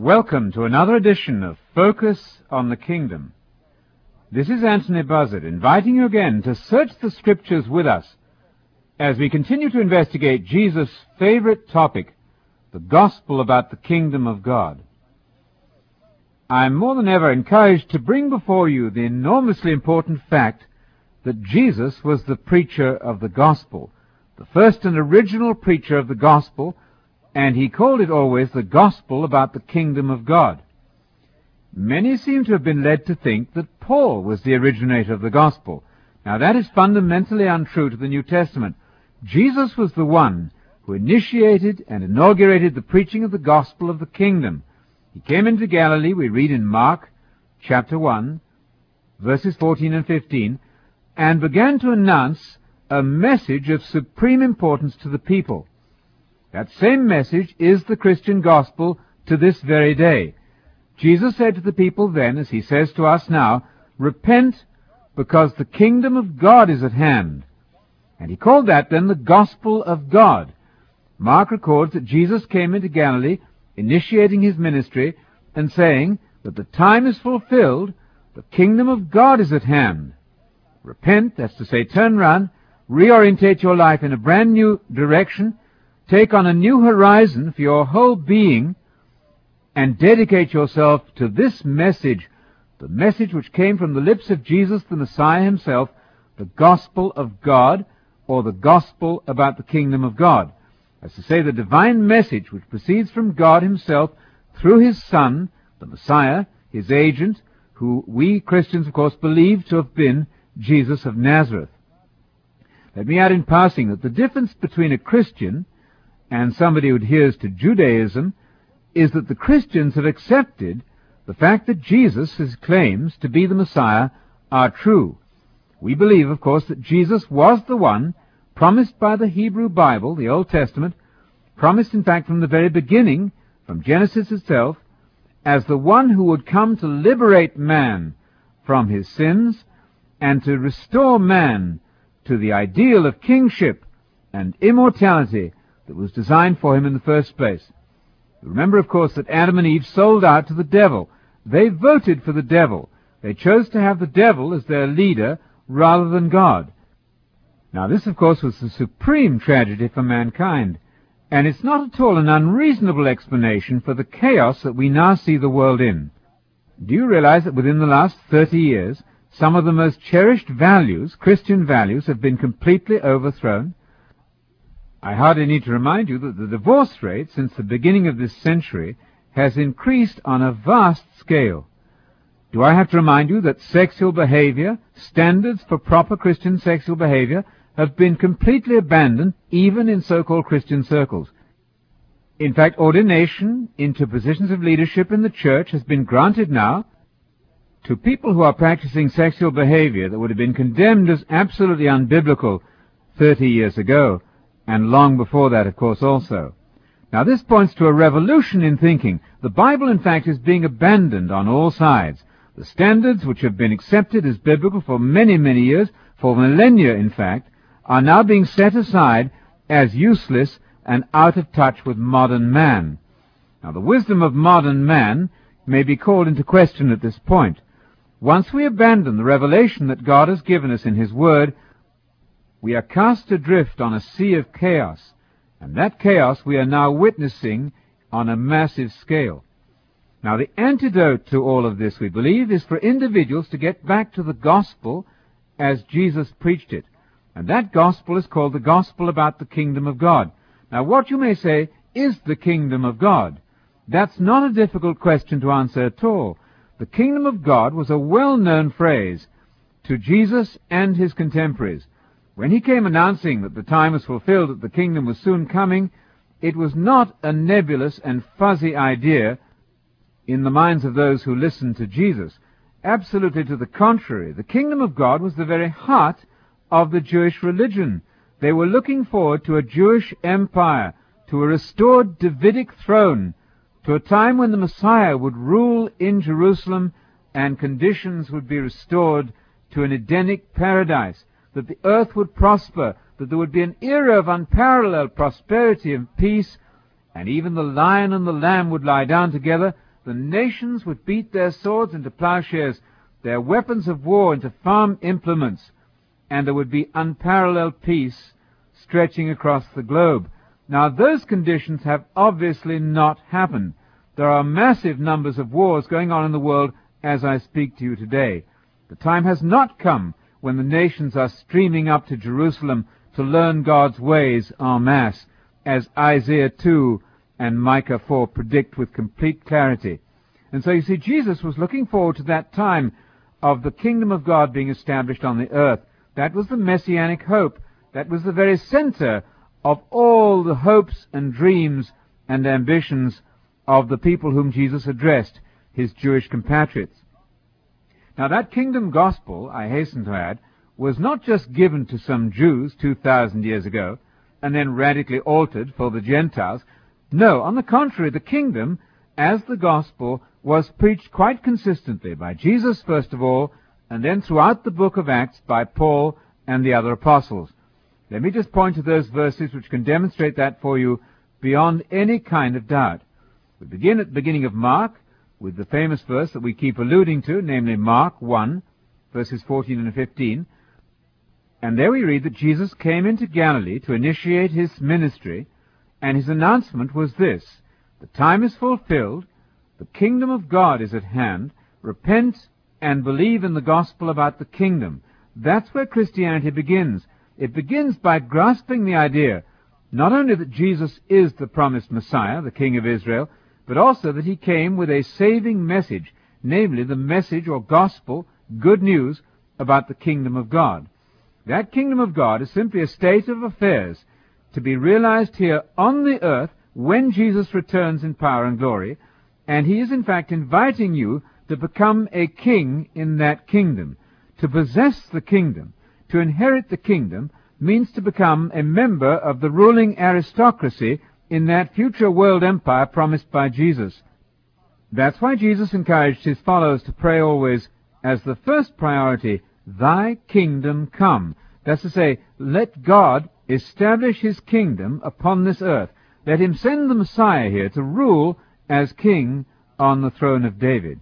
Welcome to another edition of Focus on the Kingdom. This is Anthony Buzzard inviting you again to search the Scriptures with us as we continue to investigate Jesus' favorite topic, the gospel about the kingdom of God. I am more than ever encouraged to bring before you the enormously important fact that Jesus was the preacher of the gospel, the first and original preacher of the gospel, and he called it always the gospel about the kingdom of God. Many seem to have been led to think that Paul was the originator of the gospel. Now that is fundamentally untrue to the New Testament. Jesus was the one who initiated and inaugurated the preaching of the gospel of the kingdom. He came into Galilee, we read in Mark chapter 1, verses 14 and 15, and began to announce a message of supreme importance to the people. That same message is the Christian gospel to this very day. Jesus said to the people then, as he says to us now, Repent, because the kingdom of God is at hand. And he called that then the gospel of God. Mark records that Jesus came into Galilee, initiating his ministry, and saying that the time is fulfilled, the kingdom of God is at hand. Repent, that's to say, turn round, reorientate your life in a brand new direction, take on a new horizon for your whole being, and dedicate yourself to this message, the message which came from the lips of Jesus the Messiah himself, the gospel of God, or the gospel about the kingdom of God. As to say, the divine message which proceeds from God himself through his Son, the Messiah, his agent, who we Christians, of course, believe to have been Jesus of Nazareth. Let me add in passing that the difference between a Christian and somebody who adheres to Judaism is that the Christians have accepted the fact that Jesus' claims to be the Messiah are true. We believe, of course, that Jesus was the one promised by the Hebrew Bible, the Old Testament, promised in fact from the very beginning, from Genesis itself, as the one who would come to liberate man from his sins and to restore man to the ideal of kingship and immortality that was designed for him in the first place. Remember, of course, that Adam and Eve sold out to the devil. They voted for the devil. They chose to have the devil as their leader rather than God. Now this, of course, was the supreme tragedy for mankind, and it's not at all an unreasonable explanation for the chaos that we now see the world in. Do you realize that within the last 30 years, some of the most cherished values, Christian values, have been completely overthrown? I hardly need to remind you that the divorce rate since the beginning of this century has increased on a vast scale. Do I have to remind you that sexual behavior, standards for proper Christian sexual behavior, have been completely abandoned even in so-called Christian circles? In fact, ordination into positions of leadership in the church has been granted now to people who are practicing sexual behavior that would have been condemned as absolutely unbiblical 30 years ago, and long before that, of course, also. Now, this points to a revolution in thinking. The Bible, in fact, is being abandoned on all sides. The standards which have been accepted as biblical for many, many years, for millennia, in fact, are now being set aside as useless and out of touch with modern man. Now, the wisdom of modern man may be called into question at this point. Once we abandon the revelation that God has given us in His Word, we are cast adrift on a sea of chaos, and that chaos we are now witnessing on a massive scale. Now, the antidote to all of this, we believe, is for individuals to get back to the gospel as Jesus preached it. And that gospel is called the gospel about the kingdom of God. Now, what you may say is the kingdom of God. That's not a difficult question to answer at all. The kingdom of God was a well-known phrase to Jesus and his contemporaries. When he came announcing that the time was fulfilled, that the kingdom was soon coming, it was not a nebulous and fuzzy idea in the minds of those who listened to Jesus. Absolutely to the contrary, the kingdom of God was the very heart of the Jewish religion. They were looking forward to a Jewish empire, to a restored Davidic throne, to a time when the Messiah would rule in Jerusalem and conditions would be restored to an Edenic paradise, that the earth would prosper, that there would be an era of unparalleled prosperity and peace, and even the lion and the lamb would lie down together, the nations would beat their swords into plowshares, their weapons of war into farm implements, and there would be unparalleled peace stretching across the globe. Now those conditions have obviously not happened. There are massive numbers of wars going on in the world as I speak to you today. The time has not come when the nations are streaming up to Jerusalem to learn God's ways en masse, as Isaiah 2 and Micah 4 predict with complete clarity. And so you see, Jesus was looking forward to that time of the kingdom of God being established on the earth. That was the messianic hope. That was the very center of all the hopes and dreams and ambitions of the people whom Jesus addressed, his Jewish compatriots. Now that kingdom gospel, I hasten to add, was not just given to some Jews 2,000 years ago and then radically altered for the Gentiles. No, on the contrary, the kingdom, as the gospel, was preached quite consistently by Jesus first of all, and then throughout the book of Acts by Paul and the other apostles. Let me just point to those verses which can demonstrate that for you beyond any kind of doubt. We begin at the beginning of Mark with the famous verse that we keep alluding to, namely Mark 1, verses 14 and 15. And there we read that Jesus came into Galilee to initiate his ministry, and his announcement was this, The time is fulfilled, the kingdom of God is at hand, repent and believe in the gospel about the kingdom. That's where Christianity begins. It begins by grasping the idea not only that Jesus is the promised Messiah, the King of Israel, but also that he came with a saving message, namely the message or gospel, good news, about the kingdom of God. That kingdom of God is simply a state of affairs to be realized here on the earth when Jesus returns in power and glory, and he is in fact inviting you to become a king in that kingdom, to possess the kingdom, to inherit the kingdom means to become a member of the ruling aristocracy in that future world empire promised by Jesus. That's why Jesus encouraged his followers to pray always as the first priority, Thy kingdom come. That's to say, let God establish his kingdom upon this earth. Let him send the Messiah here to rule as king on the throne of David.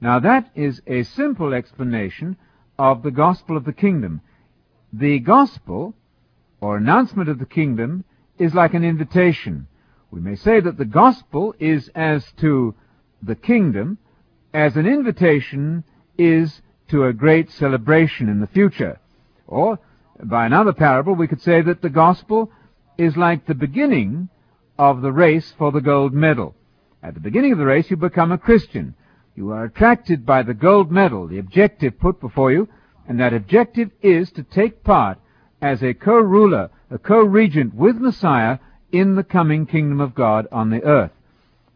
Now that is a simple explanation of the gospel of the kingdom. The gospel, or announcement of the kingdom, is like an invitation. We may say that the gospel is as to the kingdom as an invitation is to a great celebration in the future. Or, by another parable, we could say that the gospel is like the beginning of the race for the gold medal. At the beginning of the race, you become a Christian. You are attracted by the gold medal, the objective put before you, and that objective is to take part as a co-ruler, a co-regent with Messiah in the coming kingdom of God on the earth.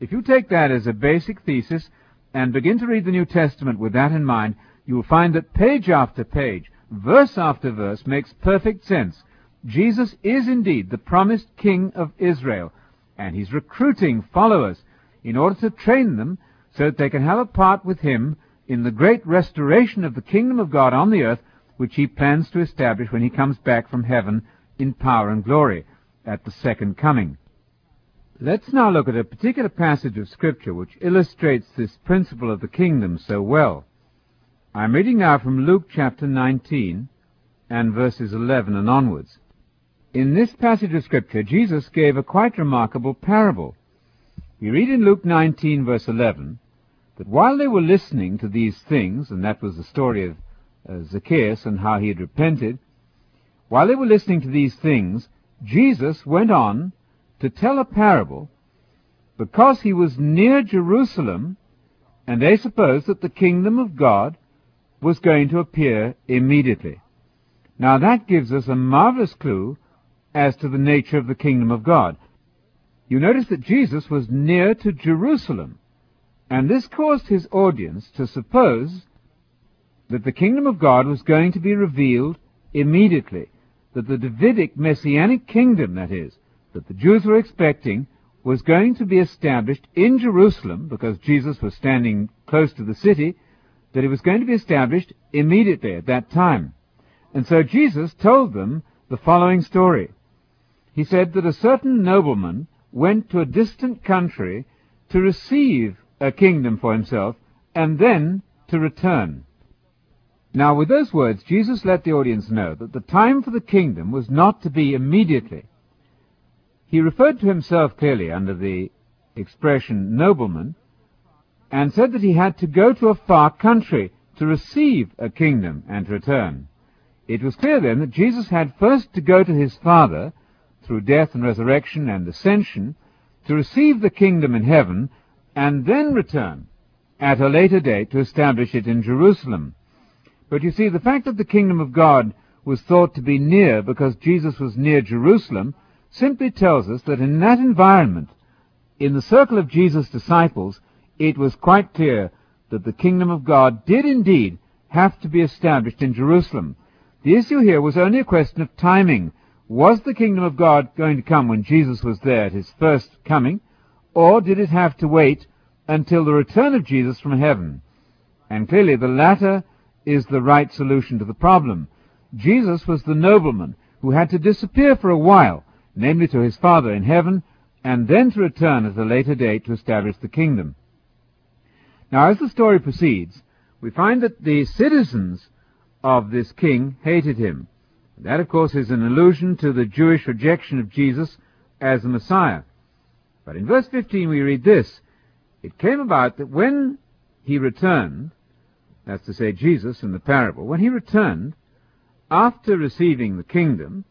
If you take that as a basic thesis and begin to read the New Testament with that in mind, you will find that page after page, verse after verse, makes perfect sense. Jesus is indeed the promised King of Israel, and he's recruiting followers in order to train them so that they can have a part with him in the great restoration of the kingdom of God on the earth, which he plans to establish when he comes back from heaven in power and glory at the second coming. Let's now look at a particular passage of Scripture which illustrates this principle of the kingdom so well. I'm reading now from Luke chapter 19 and verses 11 and onwards. In this passage of Scripture, Jesus gave a quite remarkable parable. We read in Luke 19 verse 11, that while they were listening to these things, and that was the story of uh, Zacchaeus and how he had repented, while they were listening to these things, Jesus went on to tell a parable because he was near Jerusalem and they supposed that the kingdom of God was going to appear immediately. Now that gives us a marvelous clue as to the nature of the kingdom of God. You notice that Jesus was near to Jerusalem. And this caused his audience to suppose that the kingdom of God was going to be revealed immediately, that the Davidic messianic kingdom, that is, that the Jews were expecting, was going to be established in Jerusalem, because Jesus was standing close to the city, that it was going to be established immediately at that time. And so Jesus told them the following story. He said that a certain nobleman went to a distant country to receive a kingdom for himself, and then to return. Now, with those words, Jesus let the audience know that the time for the kingdom was not to be immediately. He referred to himself clearly under the expression nobleman, and said that he had to go to a far country to receive a kingdom and return. It was clear then that Jesus had first to go to his Father through death and resurrection and ascension to receive the kingdom in heaven and then return at a later date to establish it in Jerusalem. But you see, the fact that the kingdom of God was thought to be near because Jesus was near Jerusalem simply tells us that in that environment, in the circle of Jesus' disciples, it was quite clear that the kingdom of God did indeed have to be established in Jerusalem. The issue here was only a question of timing. Was the kingdom of God going to come when Jesus was there at his first coming, or did it have to wait until the return of Jesus from heaven? And clearly the latter is the right solution to the problem. Jesus was the nobleman who had to disappear for a while, namely to his Father in heaven, and then to return at a later date to establish the kingdom. Now, as the story proceeds, we find that the citizens of this king hated him. That, of course, is an allusion to the Jewish rejection of Jesus as the Messiah. But in verse 15 we read this, It came about that when he returned, that's to say Jesus in the parable, when he returned, after receiving the kingdom,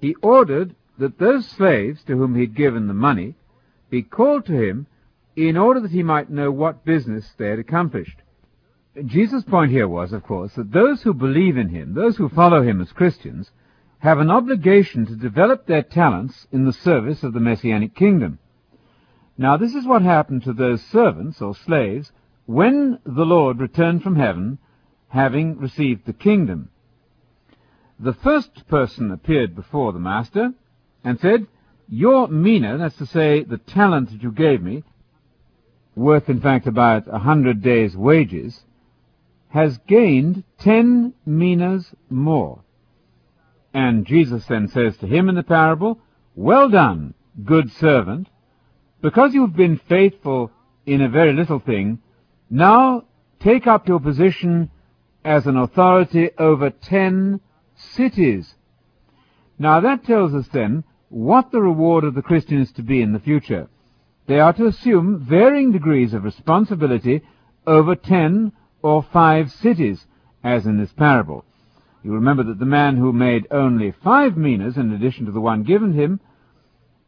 he ordered that those slaves to whom he had given the money be called to him in order that he might know what business they had accomplished. Jesus' point here was, of course, that those who believe in him, those who follow him as Christians, have an obligation to develop their talents in the service of the Messianic kingdom. Now, this is what happened to those servants or slaves when the Lord returned from heaven, having received the kingdom. The first person appeared before the master and said, Your mina, that's to say, the talent that you gave me, worth in fact about a hundred days' wages, has gained ten minas more. And Jesus then says to him in the parable, Well done, good servant, because you've been faithful in a very little thing, now take up your position as an authority over ten cities. Now that tells us then what the reward of the Christian is to be in the future. They are to assume varying degrees of responsibility over ten or five cities, as in this parable. You remember that the man who made only five minas, in addition to the one given him,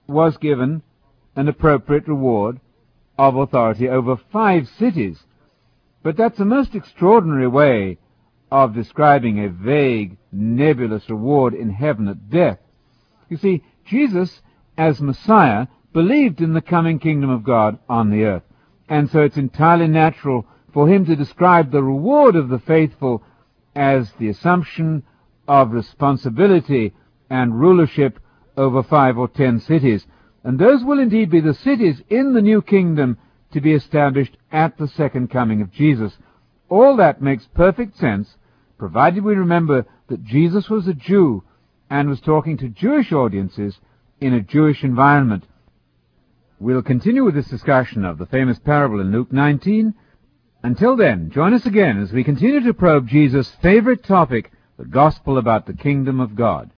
was given an appropriate reward of authority over five cities. But that's a most extraordinary way of describing a vague, nebulous reward in heaven at death. You see, Jesus, as Messiah, believed in the coming kingdom of God on the earth. And so it's entirely natural for him to describe the reward of the faithful as the assumption of responsibility and rulership over five or ten cities. And those will indeed be the cities in the new kingdom to be established at the second coming of Jesus. All that makes perfect sense, provided we remember that Jesus was a Jew and was talking to Jewish audiences in a Jewish environment. We'll continue with this discussion of the famous parable in Luke 19. Until then, join us again as we continue to probe Jesus' favorite topic, the gospel about the kingdom of God.